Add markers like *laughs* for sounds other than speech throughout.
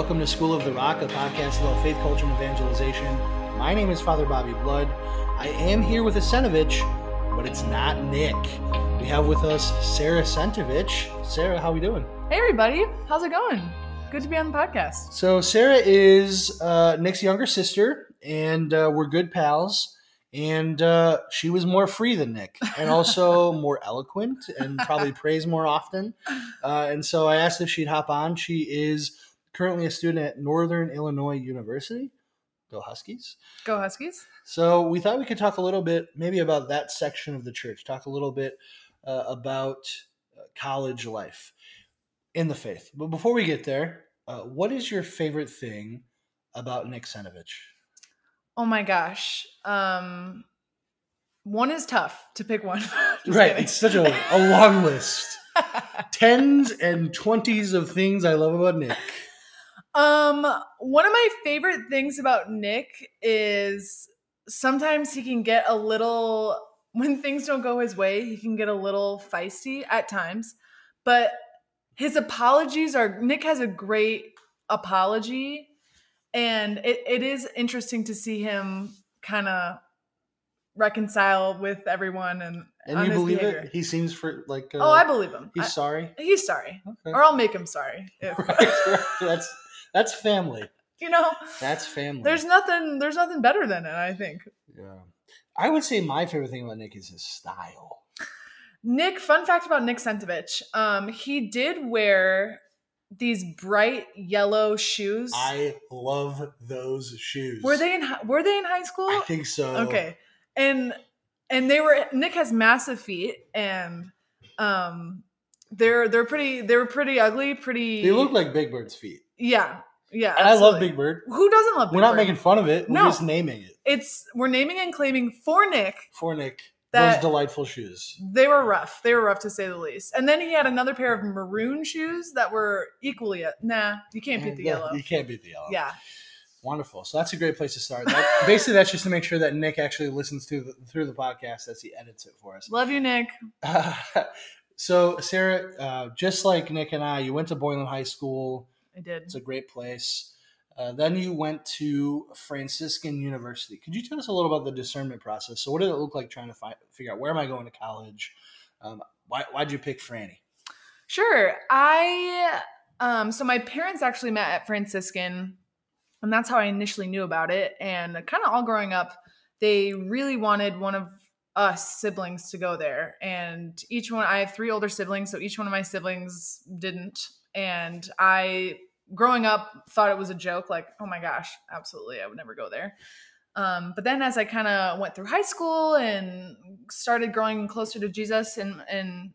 Welcome to School of the Rock, a podcast about faith, culture, and evangelization. My name is Father Bobby Blood. I am here with a Sentovich, but it's not Nick. We have with us Sarah Sentovich. Sarah, how are we doing? Hey everybody, how's it going? Good to be on the podcast. So Sarah is uh, Nick's younger sister, and uh, we're good pals. And uh, she was more free than Nick, and also *laughs* more eloquent, and probably prays more often. Uh, and so I asked if she'd hop on. She is currently a student at Northern Illinois University. Go Huskies! Go Huskies! So we thought we could talk a little bit, maybe about that section of the church. Talk a little bit uh, about uh, college life in the faith. But before we get there, uh, what is your favorite thing about Nick Sentovich? Oh my gosh. Um, one is tough to pick one. *laughs* Right, kidding. it's such a, a long list. *laughs* Tens and twenties of things I love about Nick. Um, one of my favorite things about Nick is sometimes he can get a little when things don't go his way, he can get a little feisty at times. But his apologies are Nick has a great apology and it, it is interesting to see him kind of reconcile with everyone and And you believe behavior. it? He seems for like. Uh, oh i believe him He's I- sorry. he's sorry Okay. or i'll make him sorry if, *laughs* Right, that's that's family. you know That's family. there's nothing there's nothing better than it i think Yeah. I would say my favorite thing about Nick is his style. nick fun fact about nick sentovich um he did wear these bright yellow shoes I love those shoes. were they in were they in high school I think so. okay and and they were nick has massive feet and um they're they're pretty they were pretty ugly pretty They look like Big Bird's feet. Yeah yeah And I love. Big Bird. who doesn't love Big Bird? We're not Bird? making fun of it. We're No. just naming it it's we're naming and claiming for nick for Nick. Those delightful shoes. they were rough they were rough to say the least and then he had another pair of maroon shoes that were equally nah you can't beat the Yeah, yellow You can't beat the yellow. yeah Wonderful. So that's a great place to start. That, *laughs* basically, that's just to make sure that Nick actually listens to the, through the podcast as he edits it for us. love you nick *laughs* so, Sarah, uh, just like Nick and I, you went to Boylan High School. I did It's a great place. Uh, then you went to Franciscan University. Could you tell us a little about the discernment process? So, what did it look like trying to find, figure out where am I going to college? Um, why why'd you pick Franny? Sure. I um so my parents actually met at Franciscan and that's how I initially knew about it and kind of all growing up they really wanted one of us siblings to go there and each one I have 3 older siblings so each one of my siblings didn't and I growing up thought it was a joke like oh my gosh absolutely I would never go there. Um, but then as I kind of went through high school and started growing closer to Jesus and and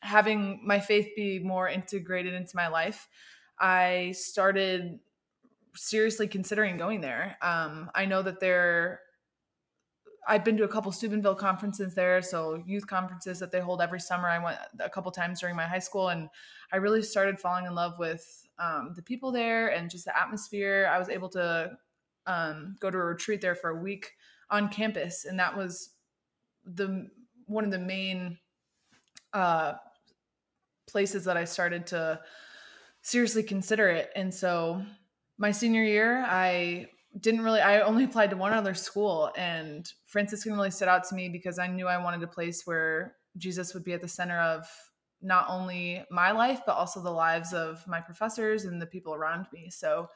having my faith be more integrated into my life, I started seriously considering going there. Um, I know that there, I've been to a couple Steubenville conferences there, so youth conferences that they hold every summer. I went a couple times during my high school, and I really started falling in love with um, the people there and just the atmosphere. I was able to um, go to a retreat there for a week on campus, and that was the one of the main uh, places that I started to seriously consider it. And so my senior year, I didn't really, I only applied to one other school, and Franciscan really stood out to me because I knew I wanted a place where Jesus would be at the center of not only my life, but also the lives of my professors and the people around me. So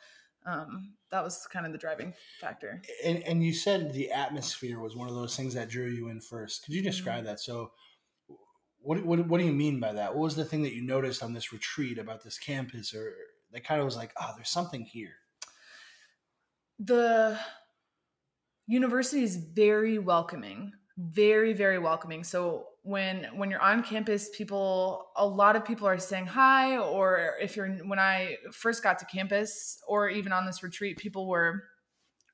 um, that was kind of the driving factor. And, and you said the atmosphere was one of those things that drew you in first. Could you describe that? So, what, what, what do you mean by that? What was the thing that you noticed on this retreat about this campus, or that kind of was like, oh, there's something here? The university is very welcoming very very welcoming. So when when you're on campus people a lot of people are saying hi or if you're when i first got to campus or even on this retreat people were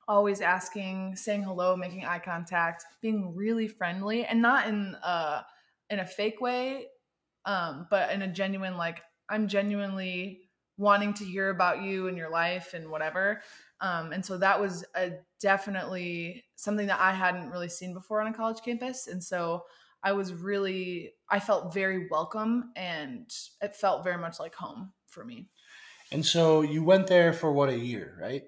always asking saying hello making eye contact being really friendly and not in a in a fake way um but in a genuine like i'm genuinely wanting to hear about you and your life and whatever um, and so that was a definitely something that I hadn't really seen before on a college campus. And so I was really, I felt very welcome and it felt very much like home for me. And so you went there for what a year, right?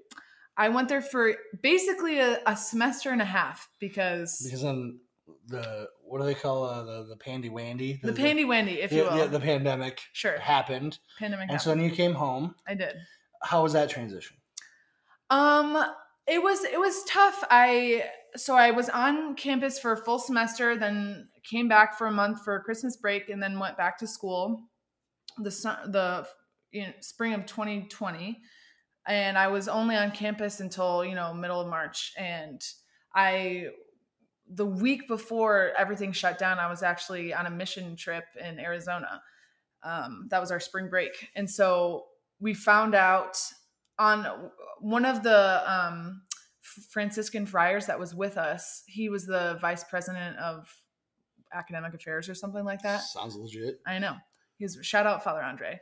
I went there for basically a, a semester and a half because Because then the what do they call uh, the the pandy wandy the pandy wandy, if the, you will. the, the pandemic sure. happened, Pandemic and so then you came home. I did. How was that transition? Um, it was it was tough. I so I was on campus for a full semester, then came back for a month for Christmas break, and then went back to school. The the you know, spring of 2020, and I was only on campus until you know middle of March, and I the week before everything shut down, I was actually on a mission trip in Arizona. Um, that was our spring break, and so we found out on one of the um, Franciscan friars that was with us. He was the vice president of academic affairs or something like that. Sounds legit. I know. He's shout out Father Andre.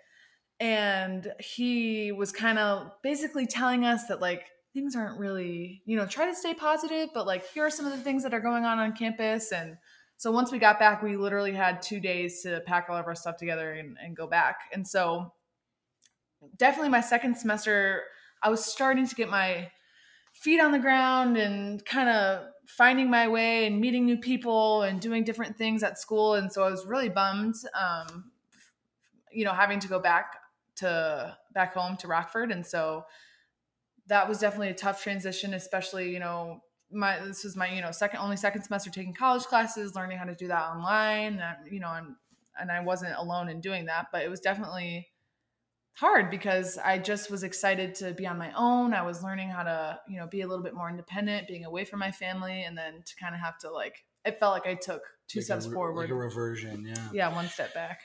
And he was kind of basically telling us that like things aren't really, you know, try to stay positive, but like here are some of the things that are going on on campus. And so once we got back, we literally had two days to pack all of our stuff together and, and go back. And so definitely my second semester, I was starting to get my feet on the ground and kind of finding my way and meeting new people and doing different things at school. And so I was really bummed, um, you know, having to go back to back home to Rockford. And so that was definitely a tough transition, especially, you know, my this was my, you know, second only second semester taking college classes, learning how to do that online. And, you know, and and I wasn't alone in doing that, but it was definitely hard because I just was excited to be on my own. I was learning how to, you know, be a little bit more independent, being away from my family, and then to kind of have to like, it felt like I took two Like a steps re- forward. like a reversion. Yeah. yeah, one step back.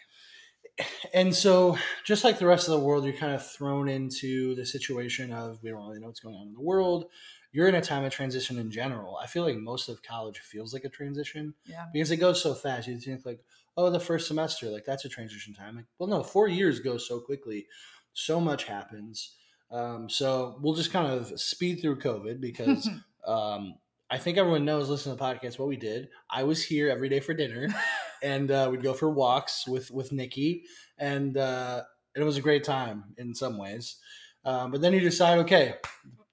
And so, just like the rest of the world, you're kind of thrown into the situation of we don't really know what's going on in the world. You're in a time of transition in general. I feel like most of college feels like a transition Yeah. because it goes so fast. You think like, oh, the first semester, like that's a transition time. Like, well, no, four years go so quickly. So much happens. Um, so we'll just kind of speed through COVID because *laughs* um, I think everyone knows. Listen to the podcast. What we did. I was here every day for dinner, *laughs* and uh, we'd go for walks with with Nikki, and uh, it was a great time in some ways. Um, but then you decide, okay,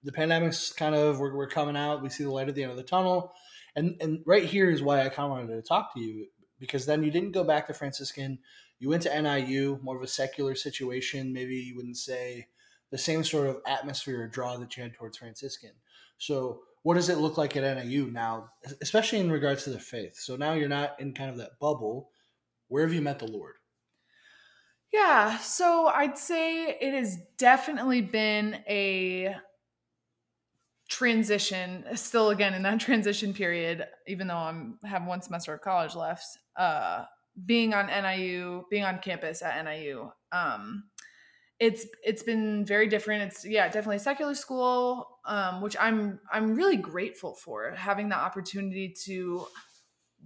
the pandemic's kind of we're, we're coming out. We see the light at the end of the tunnel, and and right here is why I kind of wanted to talk to you because then you didn't go back to Franciscan. You went to NIU, more of a secular situation. Maybe you wouldn't say the same sort of atmosphere or draw that you had towards Franciscan. So, what does it look like at NIU now, especially in regards to the faith? So now you're not in kind of that bubble. Where have you met the Lord? Yeah, so I'd say it has definitely been a transition. Still, again in that *laughs* transition period, even though I'm have one semester of college left. Uh, being on NIU, being on campus at NIU, um, it's it's been very different. It's yeah, definitely a secular school, um, which I'm I'm really grateful for having the opportunity to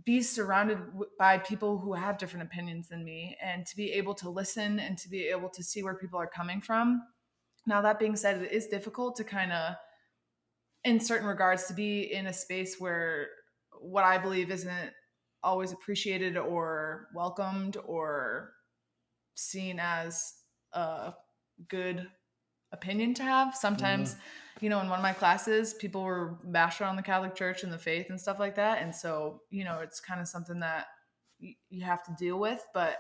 be surrounded by people who have different opinions than me and to be able to listen and to be able to see where people are coming from. Now, that being said, it is difficult to kind of, in certain regards, to be in a space where what I believe isn't always appreciated or welcomed or seen as a good opinion to have. Sometimes, mm-hmm. you know, in one of my classes, people were bashing on the Catholic Church and the faith and stuff like that. And so, you know, it's kind of something that y- you have to deal with. But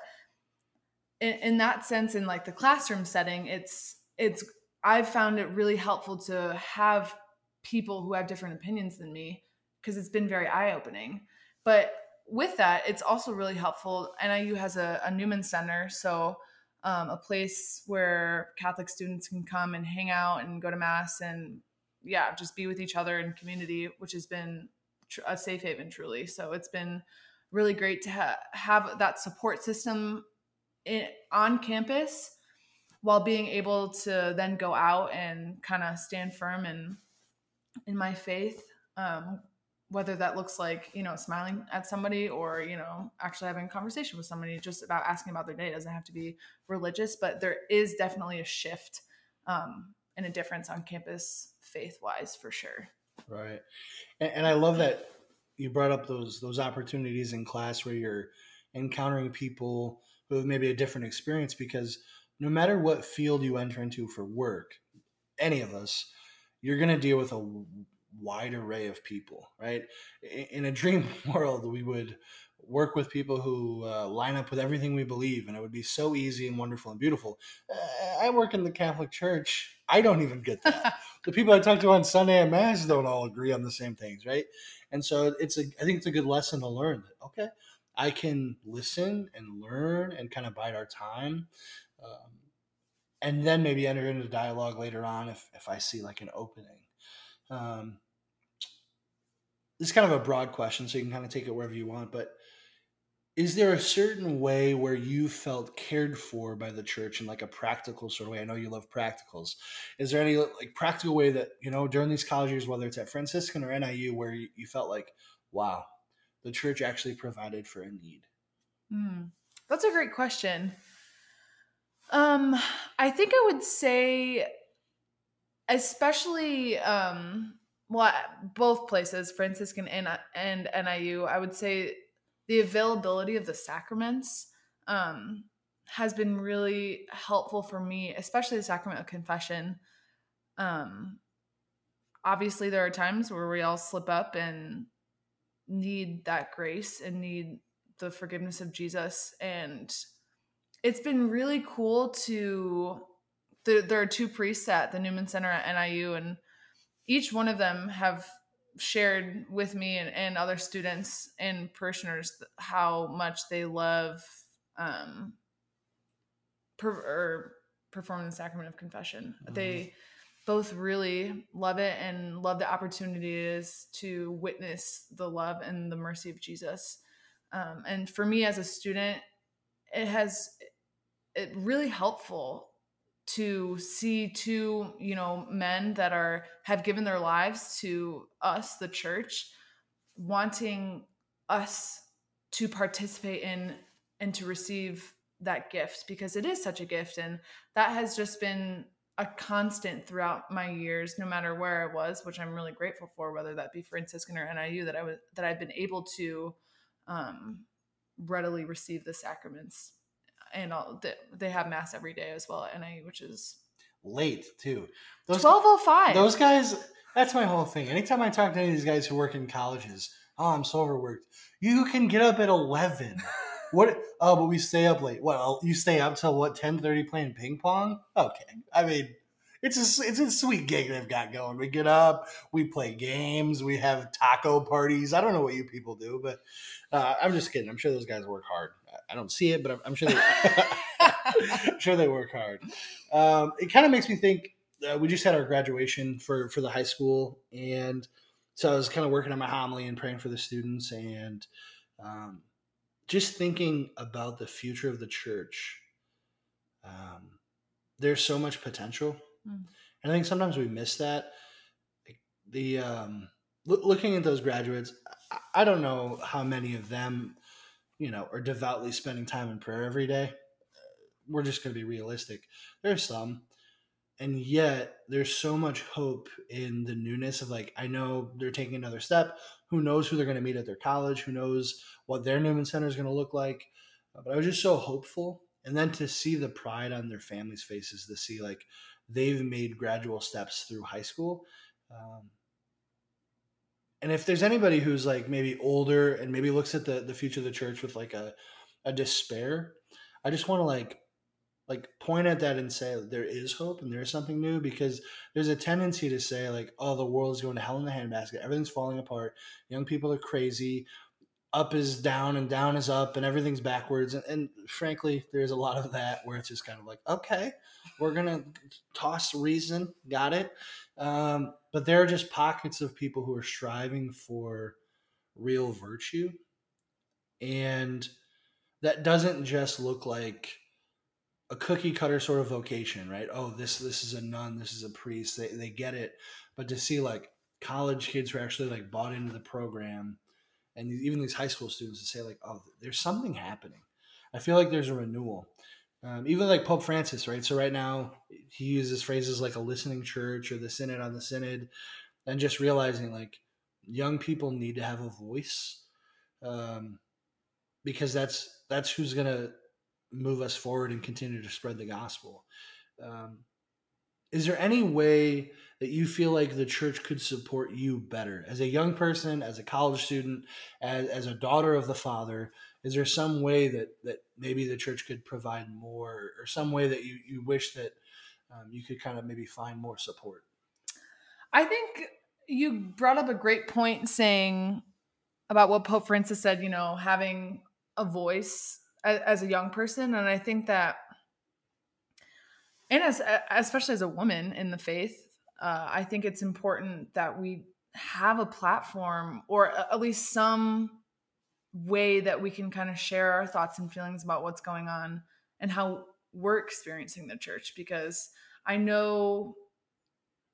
in, in that sense, in like the classroom setting, it's, it's, I've found it really helpful to have people who have different opinions than me because it's been very eye opening. But with that, it's also really helpful. NIU has a, a Newman Center. So, um, a place where Catholic students can come and hang out and go to mass and yeah, just be with each other in community, which has been tr- a safe haven truly. So it's been really great to ha- have that support system in, on campus while being able to then go out and kind of stand firm in in my faith. Um, whether that looks like you know smiling at somebody or you know actually having a conversation with somebody just about asking about their day it doesn't have to be religious but there is definitely a shift um, and a difference on campus faith wise for sure Right. And, and I love that you brought up those those opportunities in class where you're encountering people who have maybe a different experience because no matter what field you enter into for work, any of us, you're going to deal with a wide array of people, right? In a dream *laughs* world, we would work with people who uh, line up with everything we believe, and it would be so easy and wonderful and beautiful. Uh, I work in the Catholic Church. I don't even get that. *laughs* the people I talk to on Sunday at Mass don't all agree on the same things, right? And so it's a, I think it's a good lesson to learn. That, okay, I can listen and learn and kind of bide our time. Um, and then maybe enter into dialogue later on if, if I see like an opening. Um, this is kind of a broad question, so you can kind of take it wherever you want. But is there a certain way where you felt cared for by the church in like a practical sort of way? I know you love practicals. Is there any like practical way that you know during these college years, whether it's at Franciscan or NIU, where you, you felt like, wow, the church actually provided for a need? Mm, that's a great question. Um, I think I would say, especially um, well, both places, Franciscan and and NIU, I would say the availability of the sacraments um, has been really helpful for me, especially the sacrament of confession. Um, obviously, there are times where we all slip up and need that grace and need the forgiveness of Jesus. And it's been really cool to. There, there are two priests at the Newman Center at NIU, and each one of them have shared with me and, and other students and parishioners how much they love um, per, or performing the sacrament of confession. Mm-hmm. They both really love it and love the opportunity it is to witness the love and the mercy of Jesus. Um, and for me as a student, it has it really helpful to see two you know men that are have given their lives to us the church wanting us to participate in and to receive that gift because it is such a gift and that has just been a constant throughout my years no matter where i was which i'm really grateful for whether that be franciscan or niu that i was that i've been able to um, readily receive the sacraments and all they have mass every day as well at NIU, which is late too. Twelve oh five. Those guys. That's my whole thing. Anytime I talk to any of these guys who work in colleges, oh, I'm so overworked. You can get up at eleven. *laughs* what? Oh, but we stay up late. Well, you stay up till what? Ten thirty playing ping pong. Okay. I mean, it's a it's a sweet gig they've got going. We get up, we play games, we have taco parties. I don't know what you people do, but uh, I'm just kidding. I'm sure those guys work hard. I don't see it, but I'm, I'm sure they, I'm *laughs* sure they work hard. Um, it kind of makes me think. Uh, we just had our graduation for for the high school, and so I was kind of working on my homily and praying for the students, and um, just thinking about the future of the church. Um, there's so much potential, mm. and I think sometimes we miss that. The um, looking at those graduates, I don't know how many of them you know, are devoutly spending time in prayer every day. We're just going to be realistic. There's some. And yet, there's so much hope in the newness of like, I know they're taking another step. Who knows who they're going to meet at their college? Who knows what their Newman Center is going to look like? But I was just so hopeful. And then to see the pride on their families' faces, to see like they've made gradual steps through high school. Um, and if there's anybody who's like maybe older and maybe looks at the the future of the church with like a a despair, I just want to like like point at that and say there is hope and there is something new because there's a tendency to say like oh the world is going to hell in the handbasket. Everything's falling apart. Young people are crazy up is down and down is up and everything's backwards and, and frankly there's a lot of that where it's just kind of like okay we're gonna toss reason got it um, but there are just pockets of people who are striving for real virtue. And that doesn't just look like a cookie cutter sort of vocation, right? Oh, this this is a nun, this is a priest. They they get it. But to see like college kids who are actually like bought into the program and even these high school students to say like, oh, there's something happening. I feel like there's a renewal. Um, even like Pope Francis, right? So right now he uses phrases like a listening church or the synod on the synod, and just realizing like young people need to have a voice, um, because that's that's who's gonna move us forward and continue to spread the gospel. Um, is there any way that you feel like the church could support you better as a young person, as a college student, as, as a daughter of the Father? Is there some way that that maybe the church could provide more, or some way that you you wish that um, you could kind of maybe find more support? I think you brought up a great point saying about what Pope Francis said, you know, having a voice as, as a young person. And I think that, and as, especially as a woman in the faith, uh, I think it's important that we have a platform or at least some way that we can kind of share our thoughts and feelings about what's going on and how we're experiencing the church because I know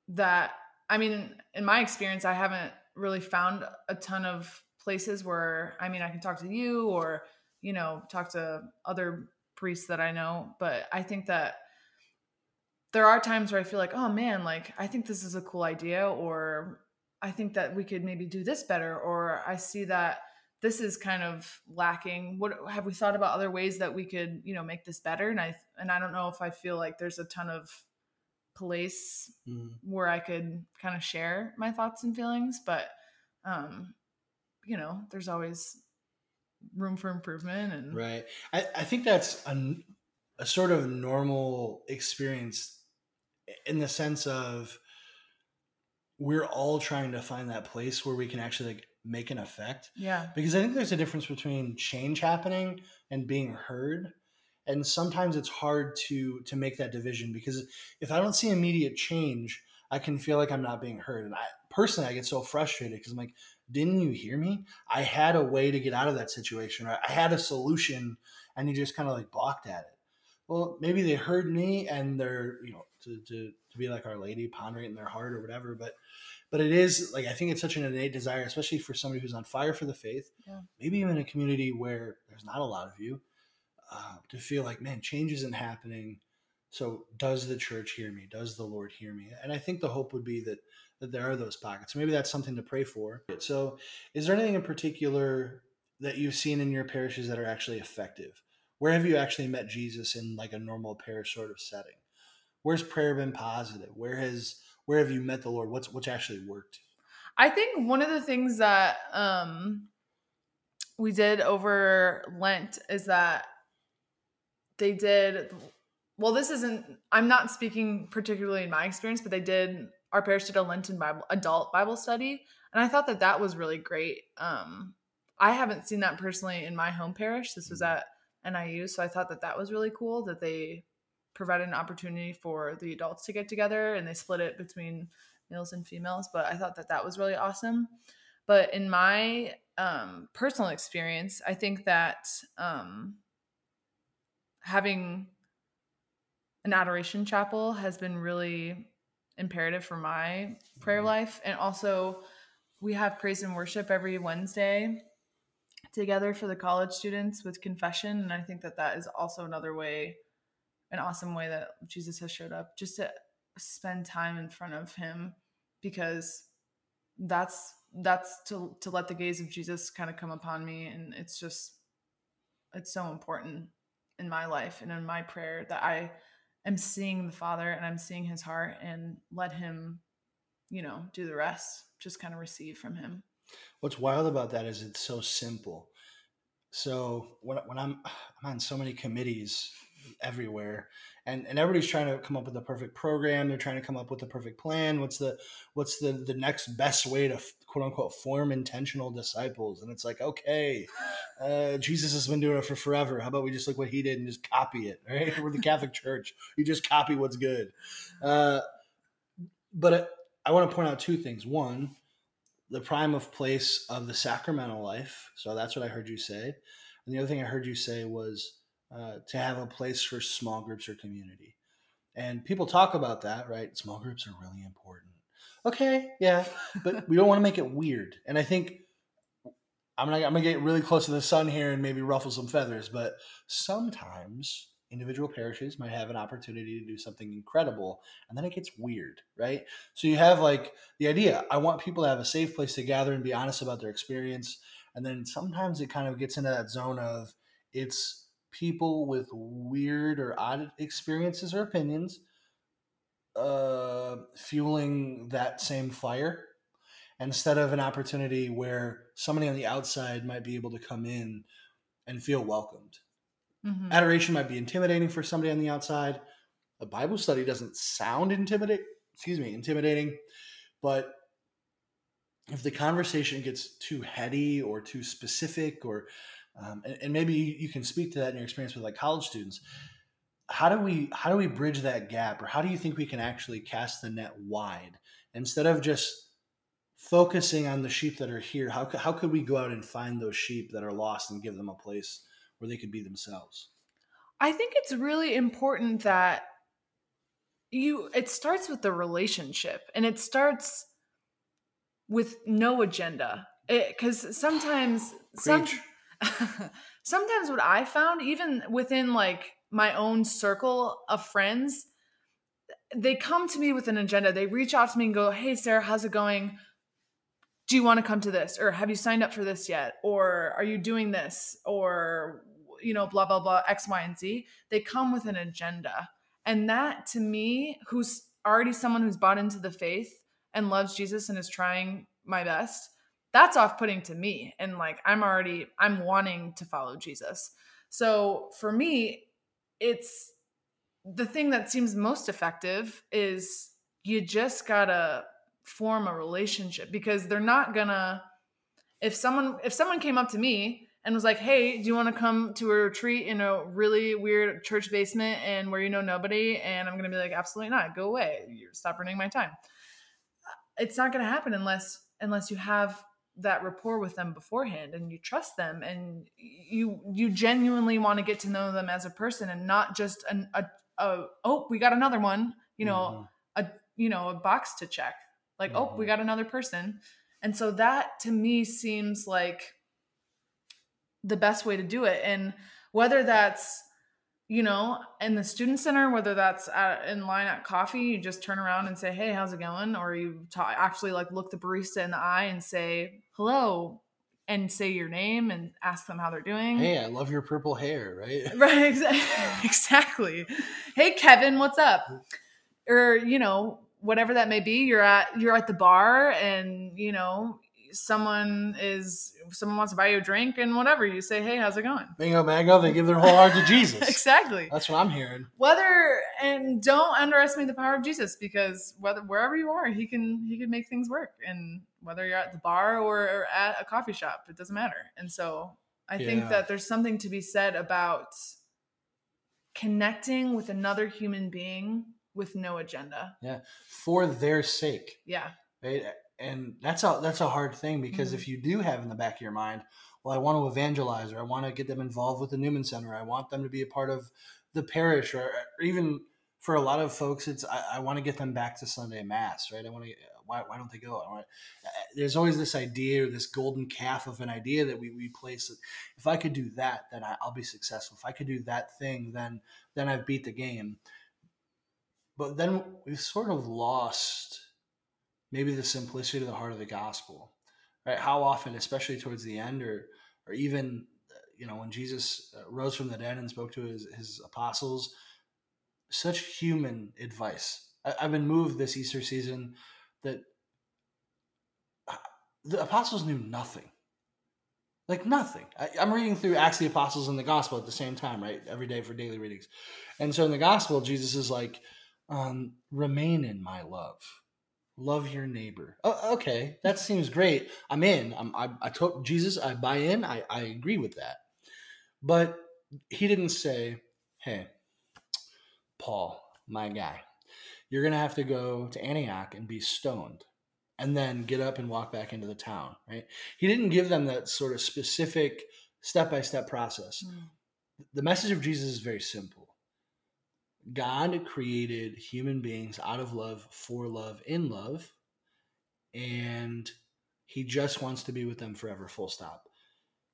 that I mean in my experience I haven't really found a ton of places where I mean I can talk to you or you know talk to other priests that I know but I think that there are times where I feel like oh man like I think this is a cool idea or I think that we could maybe do this better or I see that this is kind of lacking what have we thought about other ways that we could you know make this better and I and I don't know if I feel like there's a ton of place mm. where I could kind of share my thoughts and feelings but um you know, there's always room for improvement and right. I, I think that's a, a sort of normal experience in the sense of we're all trying to find that place where we can actually like make an effect. Yeah. Because I think there's a difference between change happening and being heard. And sometimes it's hard to to make that division because if I don't see immediate change, I can feel like I'm not being heard. And I personally I get so frustrated because I'm like, didn't you hear me? I had a way to get out of that situation. Right? I had a solution, and you just kind of like balked at it. Well, maybe they heard me, and they're you know to, to to be like Our Lady, pondering in their heart or whatever. But but it is like I think it's such an innate desire, especially for somebody who's on fire for the faith. Yeah. Maybe even in a community where there's not a lot of you, uh, to feel like man, change isn't happening. So does the church hear me? Does the Lord hear me? And I think the hope would be that that there are those pockets. Maybe that's something to pray for. So, is there anything in particular that you've seen in your parishes that are actually effective? Where have you actually met Jesus in like a normal parish sort of setting? Where's prayer been positive? Where has where have you met the Lord? What's what's actually worked? I think one of the things that um, we did over Lent is that they did well this isn't i'm not speaking particularly in my experience but they did our parish did a Lenten Bible adult Bible study, and I thought that that was really great. Um, I haven't seen that personally in my home parish. This was mm. at NIU, so I thought that that was really cool that they provided an opportunity for the adults to get together and they split it between males and females. But I thought that that was really awesome. But in my um, personal experience, I think that um, having an adoration chapel has been really imperative for my prayer mm-hmm. life. And also, we have praise and worship every Wednesday together for the college students with confession. And I think that that is also another way, an awesome way that Jesus has showed up just to spend time in front of him because that's that's to to let the gaze of Jesus kind of come upon me and it's just it's so important in my life and in my prayer that I am seeing the father and i'm seeing his heart and let him you know do the rest just kind of receive from him what's wild about that is it's so simple. So when, when i'm i'm on so many committees everywhere and and everybody's trying to come up with the perfect program they're trying to come up with the perfect plan what's the what's the the next best way to quote unquote form intentional disciples? And it's like okay uh, jesus has been doing it for forever. How about we just look what he did and just copy it right? *laughs* We're the catholic church. You just copy what's good. Uh, but i want to point out two things. One the prime of place of the sacramental life so that's what i heard you say and the other thing i heard you say was uh, to have a place for small groups or community. And people talk about that, right? Small groups are really important. Okay, yeah, but we don't want to make it weird. And I think I'm gonna I'm gonna get really close to the sun here and maybe ruffle some feathers, but sometimes individual parishes might have an opportunity to do something incredible and then it gets weird right so you have like the idea i want people to have a safe place to gather and be honest about their experience and then sometimes it kind of gets into that zone of it's people with weird or odd experiences or opinions uh, fueling that same fire instead of an opportunity where somebody on the outside might be able to come in and feel welcomed. Mhm. Adoration might be intimidating for somebody on the outside. A Bible study doesn't sound intimidate, excuse me, intimidating, but if the conversation gets too heady or too specific, or um, and, and maybe you, you can speak to that in your experience with like college students, how do we how do we bridge that gap, or how do you think we can actually cast the net wide instead of just focusing on the sheep that are here? How how could we go out and find those sheep that are lost and give them a place where they could be themselves? I think it's really important that you it starts with the relationship and it starts with no agenda. Cuz sometimes some *laughs* sometimes what I found even within like my own circle of friends they come to me with an agenda. They reach out to me and go, "Hey Sarah, how's it going? Do you want to come to this? Or have you signed up for this yet? Or are you doing this? Or you know blah blah blah x y and z. They come with an agenda. And that to me who's already someone who's bought into the faith and loves jesus and is trying my best that's off-putting to me. And like i'm already i'm wanting to follow jesus. So for me it's the thing that seems most effective is you just gotta form a relationship because they're not gonna if someone if someone came up to me and was like, "Hey, do you want to come to a retreat in a really weird church basement and where you know nobody?" And I'm gonna be like, "Absolutely not. Go away. You stop ruining my time." It's not gonna happen unless unless you have that rapport with them beforehand and you trust them and you you genuinely want to get to know them as a person and not just an a, a oh we got another one you know Mhm. a you know a box to check like oh we Mhm. got another person and so that to me seems like the best way to do it and whether that's you know in the student center whether that's at, in line at coffee you just turn around and say hey how's it going or you ta- actually like look the barista in the eye and say hello and say your name and ask them how they're doing Hey, I love your purple hair, right? *laughs* Right, exa- *laughs* exactly. Hey Kevin, what's up? Or, you know, whatever that may be, you're at you're at the bar and, you know, someone is someone wants to buy you a drink and whatever, you say, "Hey, how's it going?" Bingo, mango. They give their whole heart to Jesus. *laughs* exactly. That's what I'm hearing. Whether and don't underestimate the power of Jesus because whether wherever you are, he can he can make things work and whether you're at the bar or at a coffee shop, it doesn't matter. And so I think that there's something to be said about connecting with another human being with no agenda. Yeah, for their sake, Yeah. right? And that's a that's a hard thing because Mhm. if you do have in the back of your mind, well, I want to evangelize, or I want to get them involved with the Newman Center, I want them to be a part of the parish, or, or even for a lot of folks, it's I, I want to get them back to Sunday Mass, right? I want to. Why, why don't they go? I want. uh, There's always this idea or this golden calf of an idea that we, we place. If I could do that, then I, I'll be successful. If I could do that thing, then then I've beat the game. But then we've sort of lost maybe the simplicity of the heart of the gospel right? How often especially towards the end or or even you know when jesus uh, rose from the dead and spoke to his, his apostles such human advice. I, i've been moved this easter season that uh, the apostles knew nothing. Like nothing. I, i'm reading through acts of the apostles and the gospel at the same time right? Every day for daily readings. And so in the gospel jesus is like um, remain in my love love your neighbor. Oh, okay, that seems great. I'm in. I'm, I, I told Jesus, I buy in. I, I agree with that. But he didn't say, hey, Paul, my guy, you're going to have to go to Antioch and be stoned and then get up and walk back into the town, right? He didn't give them that sort of specific step by step process. The message of Jesus is very simple. God created human beings out of love, for love, in love, and he just wants to be with them forever, full stop.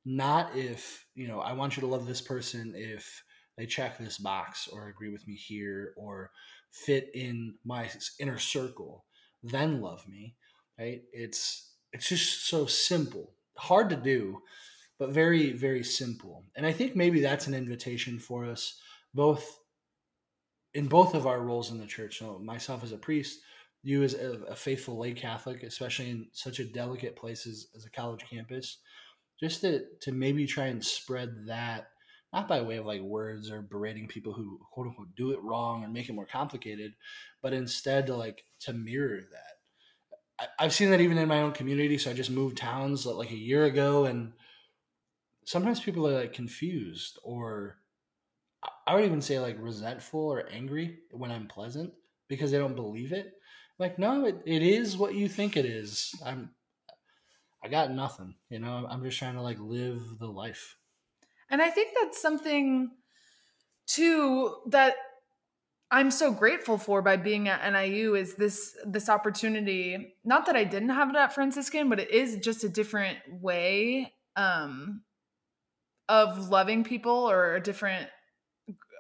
Not if, you know, I want you to love this person if they check this box or agree with me here or fit in my inner circle, then love me, right? It's it's just so simple. Hard to do, but very very simple. And I think maybe that's an invitation for us both in both of our roles in the church. So myself as a priest, you as a, a faithful lay Catholic, especially in such a delicate place as, as a college campus, just to to maybe try and spread that not by way of like words or berating people who quote unquote do it wrong or make it more complicated, but instead to like to mirror that. I, I've seen that even in my own community. So I just moved towns like a year ago, and sometimes people are like confused or I would even say like resentful or angry when I'm pleasant because they don't believe it. Like, no, it, it is what you think it is. I'm I got nothing, you know. I'm just trying to like live the life. And I think that's something too that I'm so grateful for by being at NIU is this this opportunity. Not that I didn't have it at Franciscan, but it is just a different way um, of loving people or a different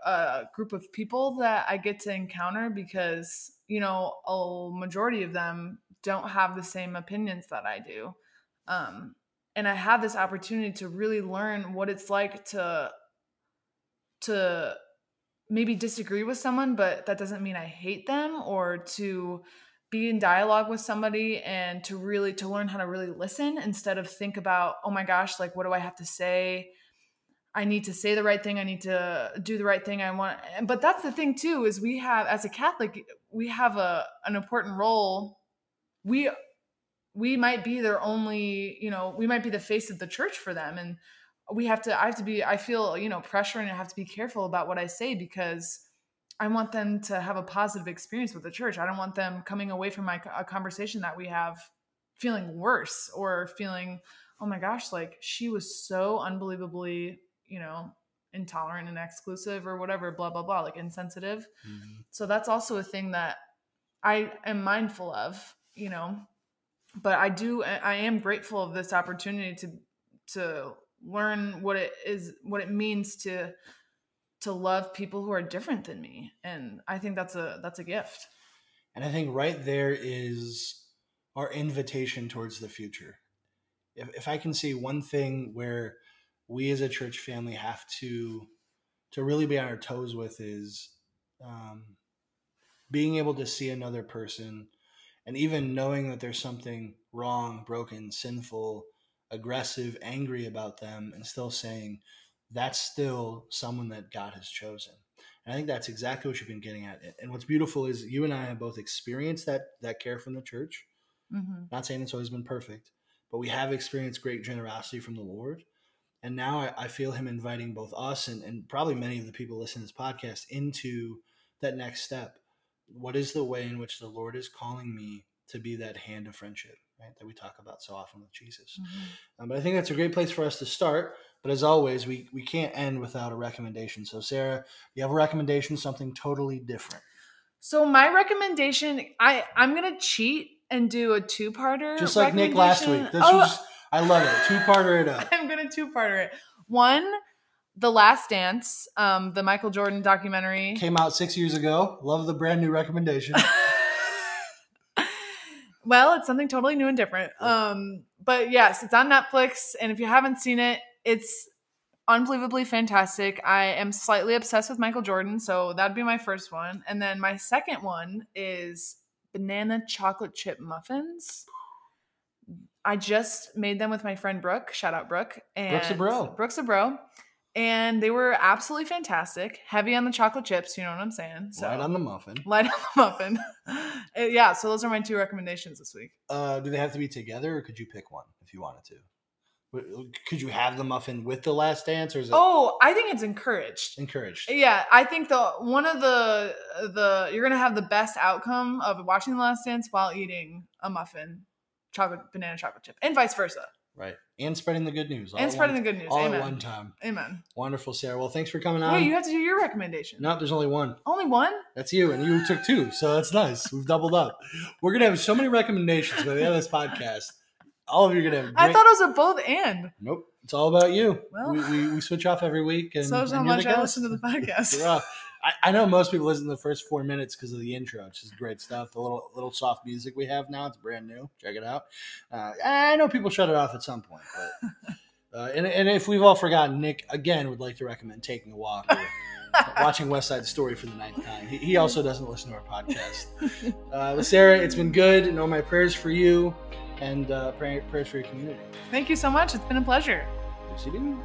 uh, group of people that I get to encounter because you know a majority of them don't have the same opinions that I do. Um, and I have this opportunity to really learn what it's like to to maybe disagree with someone, but that doesn't mean I hate them or to be in dialogue with somebody and to really to learn how to really listen instead of think about, oh my gosh, like what do I have to say? I need to say the right thing. I need to do the right thing. I want, but that's the thing too, is we have, as a Catholic, we have a, an important role. We we might be their only you know we might be the face of the church for them and we have to i have to be i feel you know pressure and i have to be careful about what i say because i want them to have a positive experience with the church i don't want them coming away from my a conversation that we have feeling worse or feeling oh my gosh like she was so unbelievably you know intolerant and exclusive or whatever blah blah blah like insensitive mm-hmm. so that's also a thing that i am mindful of you know but I do I am grateful of this opportunity to to learn what it is what it means to to love people who are different than me and I think that's a that's a gift. And I think right there is our invitation towards the future. If if I can see one thing where we as a church family have to to really be on our toes with is um, being able to see another person and even knowing that there's something wrong, broken, sinful, aggressive, angry about them, and still saying that's still someone that God has chosen. And I think that's exactly what you've been getting at. And what's beautiful is you and I have both experienced that that care from the church. Mm-hmm. Not saying it's always been perfect, but we have experienced great generosity from the Lord. And now I, I feel Him inviting both us and, and probably many of the people listening to this podcast into that next step what is the way in which the Lord is calling me to be that hand of friendship, right? That we talk about so often with Jesus. Mm-hmm. Um, but I think that's a great place for us to start. But as always, we, we can't end without a recommendation. So, Sarah, you have a recommendation, something totally different. So, my recommendation, I, I'm going to cheat and do a two parter. Just like Nick last week. This oh, was, I love it. Two parter it up. *laughs* I'm going to two parter it. One, the Last Dance, um, the Michael Jordan documentary. Came out six years ago. Love the brand new recommendation. *laughs* well, it's something totally new and different. Um, but yes, it's on Netflix. And if you haven't seen it, it's unbelievably fantastic. I am slightly obsessed with Michael Jordan. So that'd be my first one. And then my second one is banana chocolate chip muffins. I just made them with my friend Brooke. Shout out Brooke. And Brooke's a bro. Brooke's a bro and they were absolutely fantastic. Heavy on the chocolate chips, you know what I'm saying? So, light on the muffin. Light on the muffin. *laughs* Uh, yeah, so those are my two recommendations this week. Uh, do they have to be together, or could you pick one if you wanted to? Could you have the muffin with the last dance, or is it? Oh, I think it's encouraged. Encouraged. Yeah, I think the one of the the you're gonna have the best outcome of watching the last dance while eating a muffin, chocolate banana chocolate chip, and vice versa. Right. And spreading the good news. And spreading one, the good news. All Amen. at one time. Amen. Wonderful, Sarah. Well, thanks for coming on. Wait, you have to do your recommendation. No, there's only one. Only one? That's you, and you took two, so that's nice. We've doubled up. We're gonna have so many recommendations by the end of this podcast. All of you are gonna have. Great... I thought it was a both and. Nope. It's all about you. Well, we, we, we switch off every week, and so and how much I listen to the podcast. *laughs* I, I know most people listen to the first four minutes because of the intro, which is great stuff. The little little soft music we have now, it's brand new. Check it out. Uh, I know people shut it off at some point, but *laughs* Uh, and, and if we've all forgotten, Nick again would like to recommend taking a walk or *laughs* watching West Side Story for the ninth time. He, he also doesn't listen to our podcast. Uh, but Sarah, it's been good. And all my prayers for you and uh, pray, prayers for your community. Thank you so much. It's been a pleasure. Yes, you do.